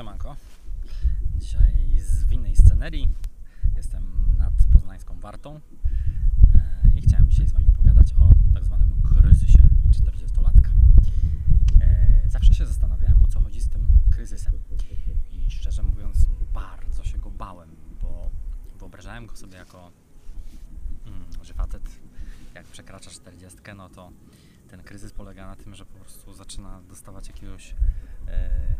Siemanko. Dzisiaj z w innej scenerii. Jestem nad poznańską Wartą e, i chciałem dzisiaj z Wami pogadać o tak zwanym kryzysie 40-latka. E, Zawsze się zastanawiałem, o co chodzi z tym kryzysem. I szczerze mówiąc, bardzo się go bałem, bo wyobrażałem go sobie jako, mm, że facet, jak przekracza 40, no to ten kryzys polega na tym, że po prostu zaczyna dostawać jakiegoś e,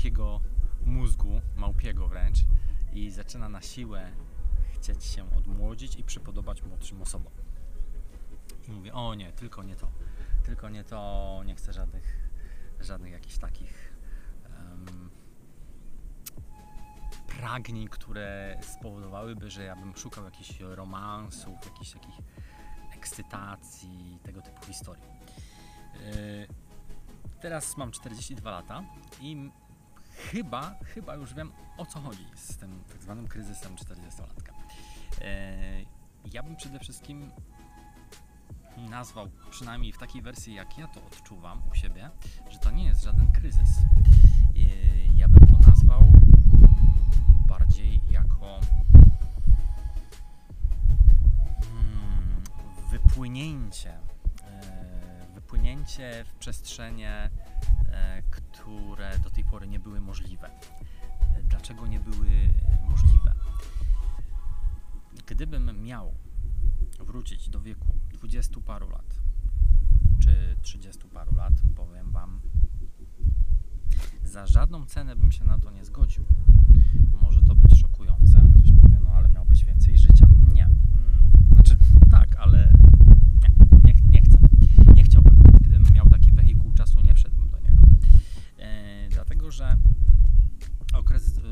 dzikiego mózgu, małpiego wręcz, i zaczyna na siłę chcieć się odmłodzić i przypodobać młodszym osobom. I mówię, o nie, tylko nie to, tylko nie to, nie chcę żadnych, żadnych jakichś takich em, pragnień, które spowodowałyby, że ja bym szukał jakichś romansów, jakichś takich ekscytacji, tego typu historii. Yy, Teraz mam 42 lata i chyba, chyba już wiem o co chodzi z tym tak zwanym kryzysem 40-latka. Yy, Ja bym przede wszystkim nazwał, przynajmniej w takiej wersji jak ja to odczuwam u siebie, że to nie jest żaden kryzys. Yy, Ja bym to nazwał mm, bardziej jako mm, wypłynięcie e, wypłynięcie w przestrzenie, e, które do tej pory nie były możliwe. E, Dlaczego nie były możliwe? Gdybym miał wrócić do wieku 20 paru lat, czy 30 paru lat, powiem Wam, za żadną cenę bym się na to nie zgodził. Może to być szokujące. Ktoś powie, no ale miałbyś więcej życia. Nie. Mm, Znaczy, tak, ale nie, nie, nie chcę. Nie chciałbym. Gdybym miał taki wehikuł czasu, nie wszedłbym do niego. E, dlatego, że okres, y,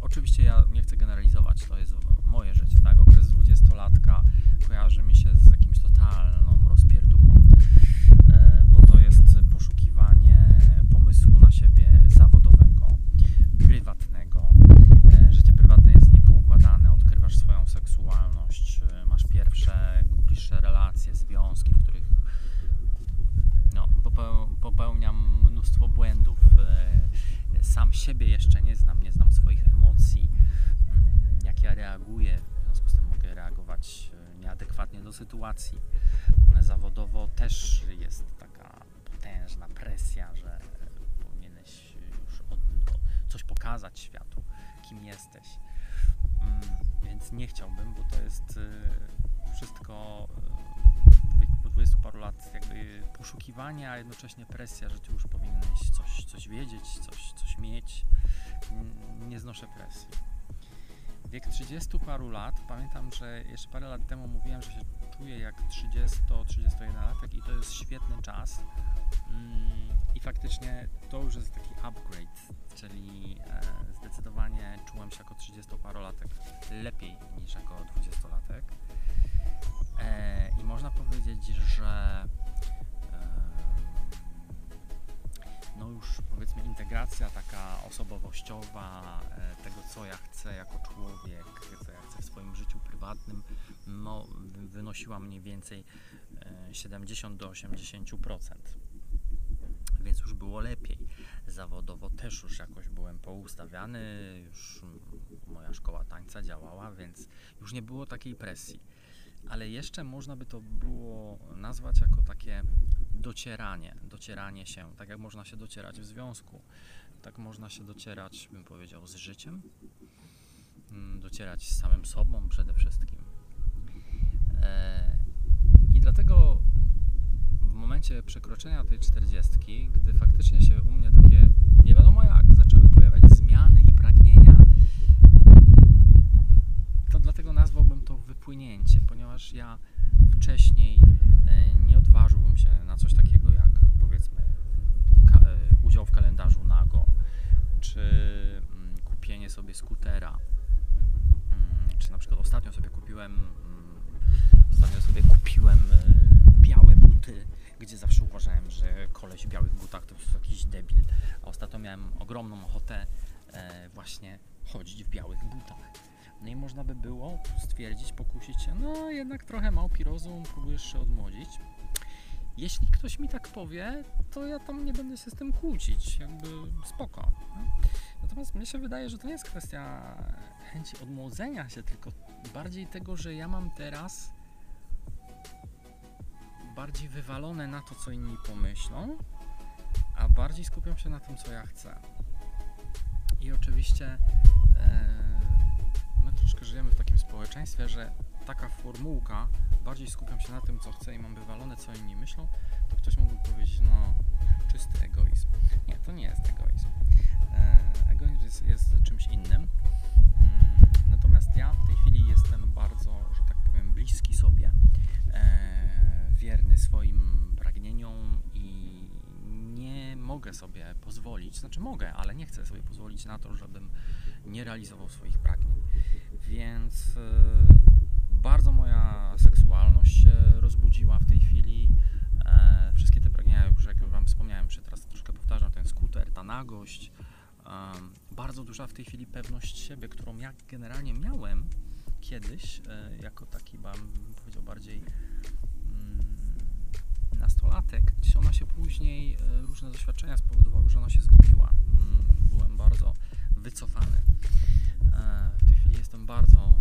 oczywiście ja nie chcę generalizować, to jest moje życie, tak? Okres dwudziestolatka kojarzy mi się z jakimś totalną rozpierduchą, e, bo to jest poszukiwanie pomysłu na siebie zawodowego, prywatnego. E, życie prywatne jest niepoukładane, odkrywasz swoją seksualność, e, masz pierwsze, bliższe relacje, związki, w których no, popeł- popełniam mnóstwo błędów. E, Sam siebie jeszcze nie znam, nie znam swoich emocji, mm, jak ja reaguję, w związku z tym mogę reagować e, nieadekwatnie do sytuacji. Zawodowo też jest taka potężna presja, że powinieneś już od, o, coś pokazać światu, kim jesteś. Mm, Więc nie chciałbym, bo to jest e, wszystko wieku po 20 paru lat jakby poszukiwanie, a jednocześnie presja, że ty już powinieneś coś, coś wiedzieć, coś, coś mieć. N- Nie znoszę presji. Wiek 30 paru lat, pamiętam, że jeszcze parę lat temu mówiłem, że się czuję jak 30-31 latek i to jest świetny czas. Mm, Faktycznie to już jest taki upgrade, czyli e, zdecydowanie czułem się jako 30-parolatek lepiej niż jako 20-latek. E, I można powiedzieć, że em, no już powiedzmy integracja taka osobowościowa e, tego, co ja chcę jako człowiek, co ja chcę w swoim życiu prywatnym, no, wy- wynosiła mniej więcej e, 70 do 80%. Lepiej. Zawodowo też już jakoś byłem poustawiany, już moja szkoła tańca działała, więc już nie było takiej presji ale jeszcze można by to było nazwać jako takie docieranie, docieranie się, tak jak można się docierać w związku, tak można się docierać, bym powiedział, z życiem, mm, docierać z samym sobą przede wszystkim. E, I dlatego momencie przekroczenia tej czterdziestki, gdy faktycznie się u mnie takie, nie wiadomo jak, zaczęły pojawiać zmiany i pragnienia, to dlatego nazwałbym to wypłynięcie, ponieważ ja wcześniej e, nie odważyłbym się na coś takiego jak powiedzmy e, udział w kalendarzu nago, czy mm, kupienie sobie skutera, mm, czy na przykład ostatnio sobie kupiłem mm, ostatnio sobie kupiłem e, białe buty, gdzie zawsze uważałem, że koleś w białych butach to jest jakiś debil, a ostatnio miałem ogromną ochotę e, właśnie chodzić w białych butach. No i można by było stwierdzić, pokusić się, no jednak trochę małpi rozum, próbujesz się odmłodzić. jeśli ktoś mi tak powie, to ja tam nie będę się z tym kłócić, jakby spoko. nie? Natomiast mnie się wydaje, że to nie jest kwestia chęci odmłodzenia się, tylko bardziej tego, że ja mam teraz bardziej wywalone na to, co inni pomyślą, a bardziej skupiam się na tym, co ja chcę. I oczywiście e, my troszkę żyjemy w takim społeczeństwie, że taka formułka, bardziej skupiam się na tym, co chcę i mam wywalone, co inni myślą, to ktoś mógłby powiedzieć, no, czysty egoizm. Nie, to nie jest egoizm. E, egoizm jest, jest czymś innym. Mm, Natomiast ja w tej chwili jestem bardzo, że tak powiem, bliski sobie, e, wierny swoim pragnieniom i nie mogę sobie pozwolić, znaczy mogę, ale nie chcę sobie pozwolić na to, żebym nie realizował swoich pragnień. Więc e, bardzo moja seksualność się rozbudziła w tej chwili. E, wszystkie te pragnienia, już jak Wam wspomniałem, czy teraz troszkę powtarzam, ten skuter, ta nagość, bardzo duża w tej chwili pewność siebie, którą ja generalnie miałem kiedyś, e, jako taki, bym powiedział, bardziej nastolatek, gdzieś ona się później, e, różne doświadczenia spowodowały, że ona się zgubiła. Mm, Byłem bardzo wycofany. E, W tej chwili jestem bardzo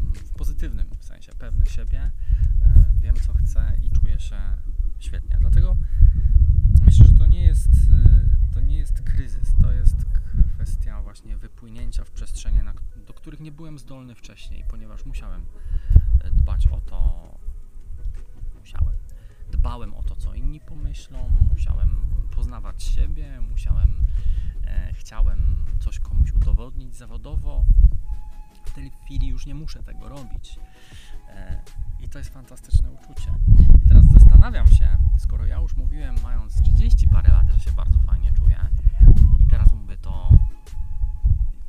mm, w pozytywnym sensie pewny siebie, e, wiem co chcę i czuję się świetnie. Dlatego myślę, że to nie jest, to nie jest kryzys, to jest kwestia właśnie wypłynięcia w przestrzenie, do których nie byłem zdolny wcześniej, ponieważ musiałem dbać o to, musiałem. Dbałem o to, co inni pomyślą, musiałem poznawać siebie, musiałem, e, chciałem coś komuś udowodnić zawodowo. W tej chwili już nie muszę tego robić. E, I to jest fantastyczne uczucie. I teraz zastanawiam się, skoro ja już mówiłem, mając 30 parę lat, że się bardzo fajnie czuję, i teraz mówię to,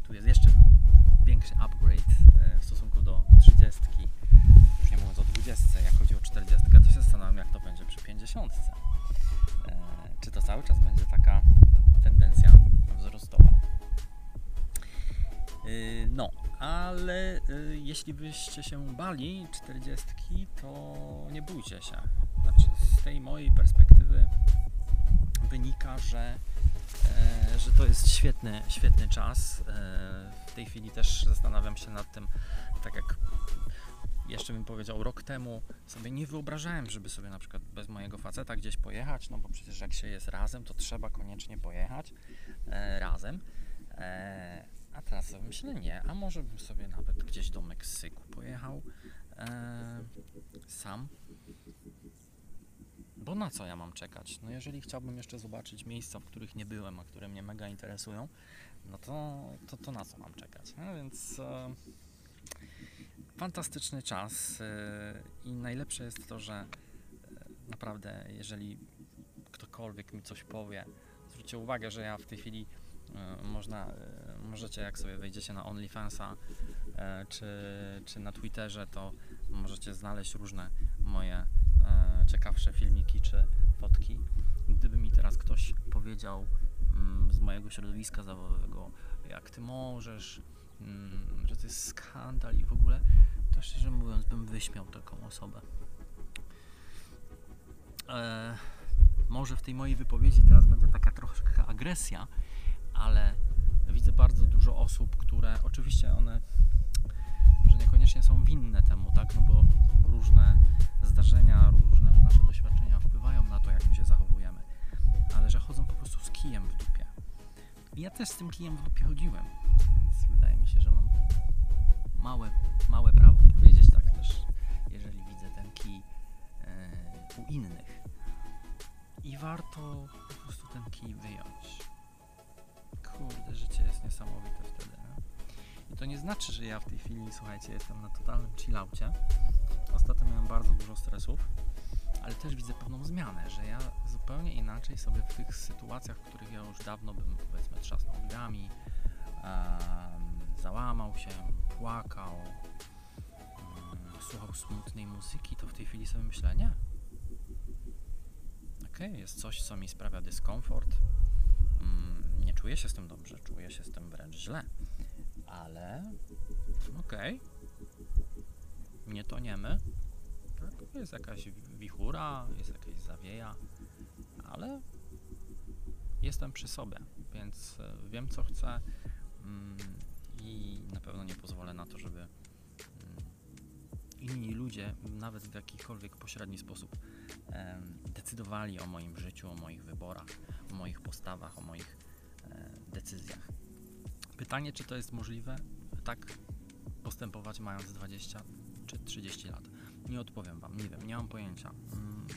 tu jest jeszcze większy upgrade e, w stosunku do 30, już nie mówiąc o 20, jak chodzi o 40, to się zastanawiam, jak to będzie przy 50. E, Czy to cały czas będzie taka tendencja wzrostowa? Yy, No, ale y, jeśli byście się bali 40, to nie bójcie się. Znaczy, z tej mojej perspektywy wynika, że, e, że to jest świetny, świetny czas. E, w tej chwili też zastanawiam się nad tym, tak jak jeszcze bym powiedział rok temu, sobie nie wyobrażałem, żeby sobie na przykład bez mojego faceta gdzieś pojechać, no bo przecież jak się jest razem, to trzeba koniecznie pojechać e, razem. E, a teraz sobie myślę, nie, a może bym sobie nawet gdzieś do Meksyku pojechał e, sam. Bo na co ja mam czekać? No jeżeli chciałbym jeszcze zobaczyć miejsca, w których nie byłem, a które mnie mega interesują, no to, to, to na co mam czekać? No więc e, fantastyczny czas e, i najlepsze jest to, że e, naprawdę jeżeli ktokolwiek mi coś powie, zwróćcie uwagę, że ja w tej chwili e, można, e, możecie jak sobie wejdziecie na OnlyFansa czy, czy na Twitterze, to możecie znaleźć różne moje ciekawsze filmiki czy fotki. Gdyby mi teraz ktoś powiedział mm, z mojego środowiska zawodowego, jak ty możesz, mm, że to jest skandal i w ogóle, szczerze mówiąc bym wyśmiał taką osobę. E, może w tej mojej wypowiedzi teraz będzie taka troszkę agresja, ale widzę bardzo dużo osób, które oczywiście one może niekoniecznie są winne temu, tak, no bo różne zdarzenia, różne nasze doświadczenia wpływają na to, jak my się zachowujemy, ale że chodzą po prostu z kijem w dupie. I ja też z tym kijem w dupie chodziłem, więc wydaje mi się, że mam małe, małe prawo powiedzieć tak też, jeżeli widzę ten kij e, u innych. I warto po prostu ten kij wyjąć. Kurde, życie jest niesamowite wtedy. Nie? I to nie znaczy, że ja w tej chwili, słuchajcie, jestem na totalnym chillaucie. Ostatnio miałem bardzo dużo stresów, ale też widzę pewną zmianę, że ja zupełnie inaczej sobie w tych sytuacjach, w których ja już dawno bym, powiedzmy, trzasnął drzwiami, em, załamał się, płakał, mm, słuchał smutnej muzyki, to w tej chwili sobie myślę, nie. Okej, jest coś, co mi sprawia dyskomfort. Mm, nie czuję się z tym dobrze, czuję się z tym wręcz źle. Ale okej. Nie toniemy. Tak? jest jakaś wichura, jest jakaś zawieja, ale jestem przy sobie, więc e, wiem co chcę mm, i na pewno nie pozwolę na to, żeby mm, inni ludzie, nawet w jakikolwiek pośredni sposób, decydowali o moim życiu, o moich wyborach, o moich postawach, o moich e, decyzjach. Pytanie, czy to jest możliwe? Tak postępować mając 20 czy 30 lat? Nie odpowiem Wam, nie wiem, nie mam pojęcia. Mm,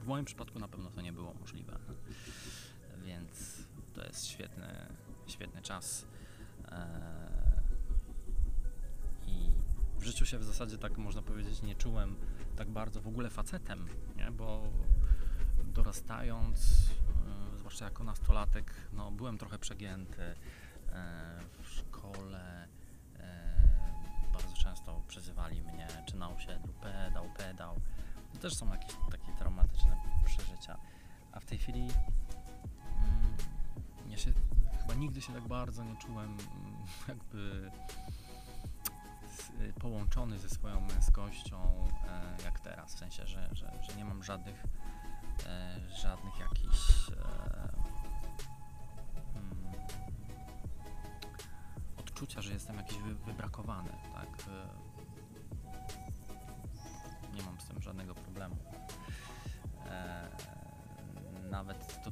W moim przypadku na pewno to nie było możliwe, więc to jest świetny, świetny czas. Eee, I w życiu się w zasadzie tak można powiedzieć nie czułem tak bardzo w ogóle facetem, nie? bo dorastając, e, zwłaszcza jako nastolatek, no, byłem trochę przegięty e, w szkole. e, Bardzo często przezywali mnie, czy na osiedlu, pedał, pedał. To też są jakieś takie traumatyczne przeżycia. A w tej chwili mm, ja się chyba nigdy się tak bardzo nie czułem mm, jakby z, połączony ze swoją męskością e, jak teraz. W sensie, że, że, że nie mam żadnych e, żadnych jakichś e, mm, odczucia, że jestem jakiś wy, wybrakowany,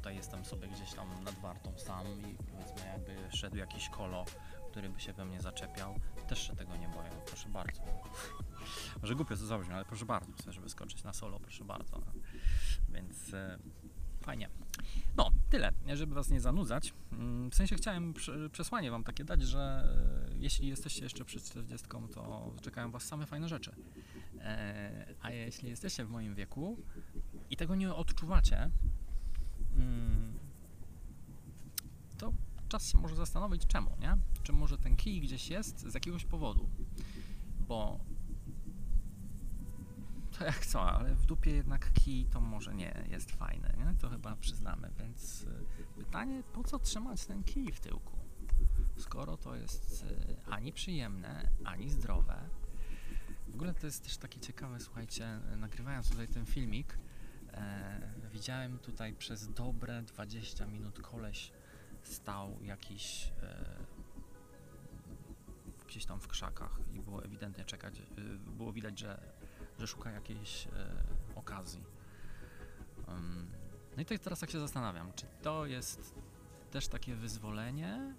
tutaj jestem sobie gdzieś tam nad wartą sam i powiedzmy jakby szedł jakiś kolo, który by się we mnie zaczepiał, też się tego nie boję, proszę bardzo. Może głupio to zabrzmi, ale proszę bardzo, chcę, żeby skoczyć na solo, proszę bardzo. Więc e, fajnie. No, tyle, żeby Was nie zanudzać. Mm, W sensie chciałem prze- przesłanie Wam takie dać, że e, jeśli jesteście jeszcze przed 40, to czekają Was same fajne rzeczy. E, A jeśli jesteście w moim wieku i tego nie odczuwacie, to czas się może zastanowić czemu, nie? Czy może ten kij gdzieś jest z jakiegoś powodu? Bo to jak co, ale w dupie jednak kij to może nie jest fajne, nie? To chyba przyznamy, więc y, pytanie, po co trzymać ten kij w tyłku? Skoro to jest y, ani przyjemne, ani zdrowe. W ogóle to jest też takie ciekawe, słuchajcie, nagrywając tutaj ten filmik, e, widziałem tutaj przez dobre 20 minut koleś stał jakiś e, gdzieś tam w krzakach i było ewidentnie czekać, y, było widać, że, że szuka jakiejś e, okazji. Ym, no i to teraz tak się zastanawiam, czy to jest też takie wyzwolenie,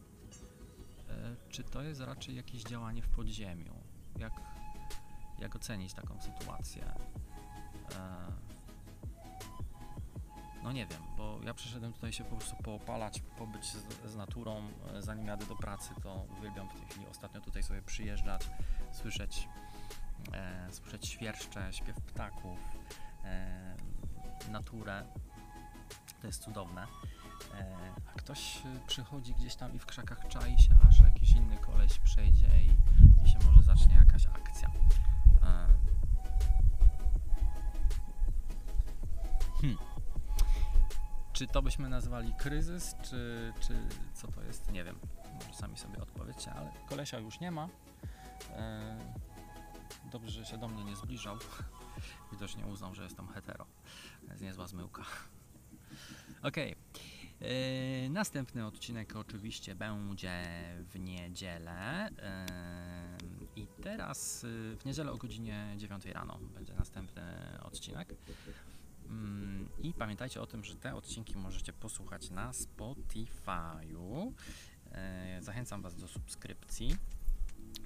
e, czy to jest raczej jakieś działanie w podziemiu? Jak, jak ocenić taką sytuację? E, no nie wiem, bo ja przyszedłem tutaj się po prostu poopalać, pobyć z, z naturą, e, zanim jadę do pracy, to uwielbiam w tej chwili ostatnio tutaj sobie przyjeżdżać, słyszeć, e, słyszeć świerszcze, śpiew ptaków, e, naturę. To jest cudowne. E, a ktoś e, przychodzi gdzieś tam i w krzakach czai się, aż jakiś inny koleś przejdzie i, i się może zacznie jakaś akcja. E, hmm. Czy to byśmy nazwali kryzys, czy, czy co to jest? Nie wiem. Może sami sobie odpowiedzcie, ale kolesia już nie ma. E, dobrze, że się do mnie nie zbliżał. Widocznie uznał, że jestem hetero. Jest niezła zmyłka. Okej. E, Następny odcinek oczywiście będzie w niedzielę. E, I teraz y, w niedzielę o godzinie 9 rano będzie następny odcinek. Mm, I pamiętajcie o tym, że te odcinki możecie posłuchać na Spotify'u. E, Zachęcam Was do subskrypcji,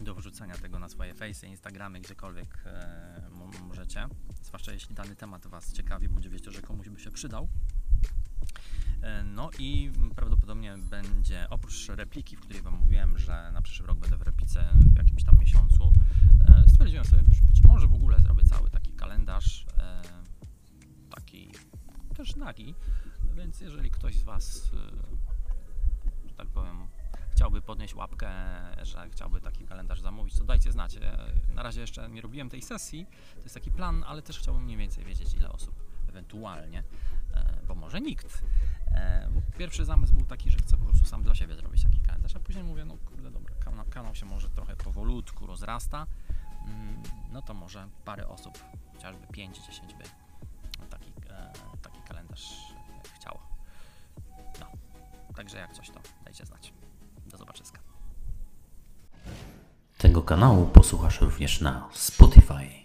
do wrzucenia tego na swoje fejsy, Instagramy, gdziekolwiek e, mo- możecie. Zwłaszcza jeśli dany temat Was ciekawi, bądź wiecie, że komuś by się przydał. E, No i prawdopodobnie będzie, oprócz repliki, w której Wam mówiłem, że na przyszły rok będę w replice w jakimś tam miesiącu, stwierdziłem sobie, że być może w ogóle zrobię cały taki kalendarz, taki też nagi, więc jeżeli ktoś z Was, e, że tak powiem, chciałby podnieść łapkę, że chciałby taki kalendarz zamówić, to dajcie znać. E, Na razie jeszcze nie robiłem tej sesji, to jest taki plan, ale też chciałbym mniej więcej wiedzieć, ile osób ewentualnie, e, bo może nikt. Bo pierwszy zamysł był taki, że chcę po prostu sam dla siebie zrobić taki kalendarz, a później mówię, no kurde, dobra, kanał, kanał się może trochę powolutku rozrasta, mm, no to może parę osób, chociażby 5-10 by kalendarz e, chciało. No, także jak coś to dajcie znać. Do zobaczyska. Tego kanału posłuchasz również na Spotify.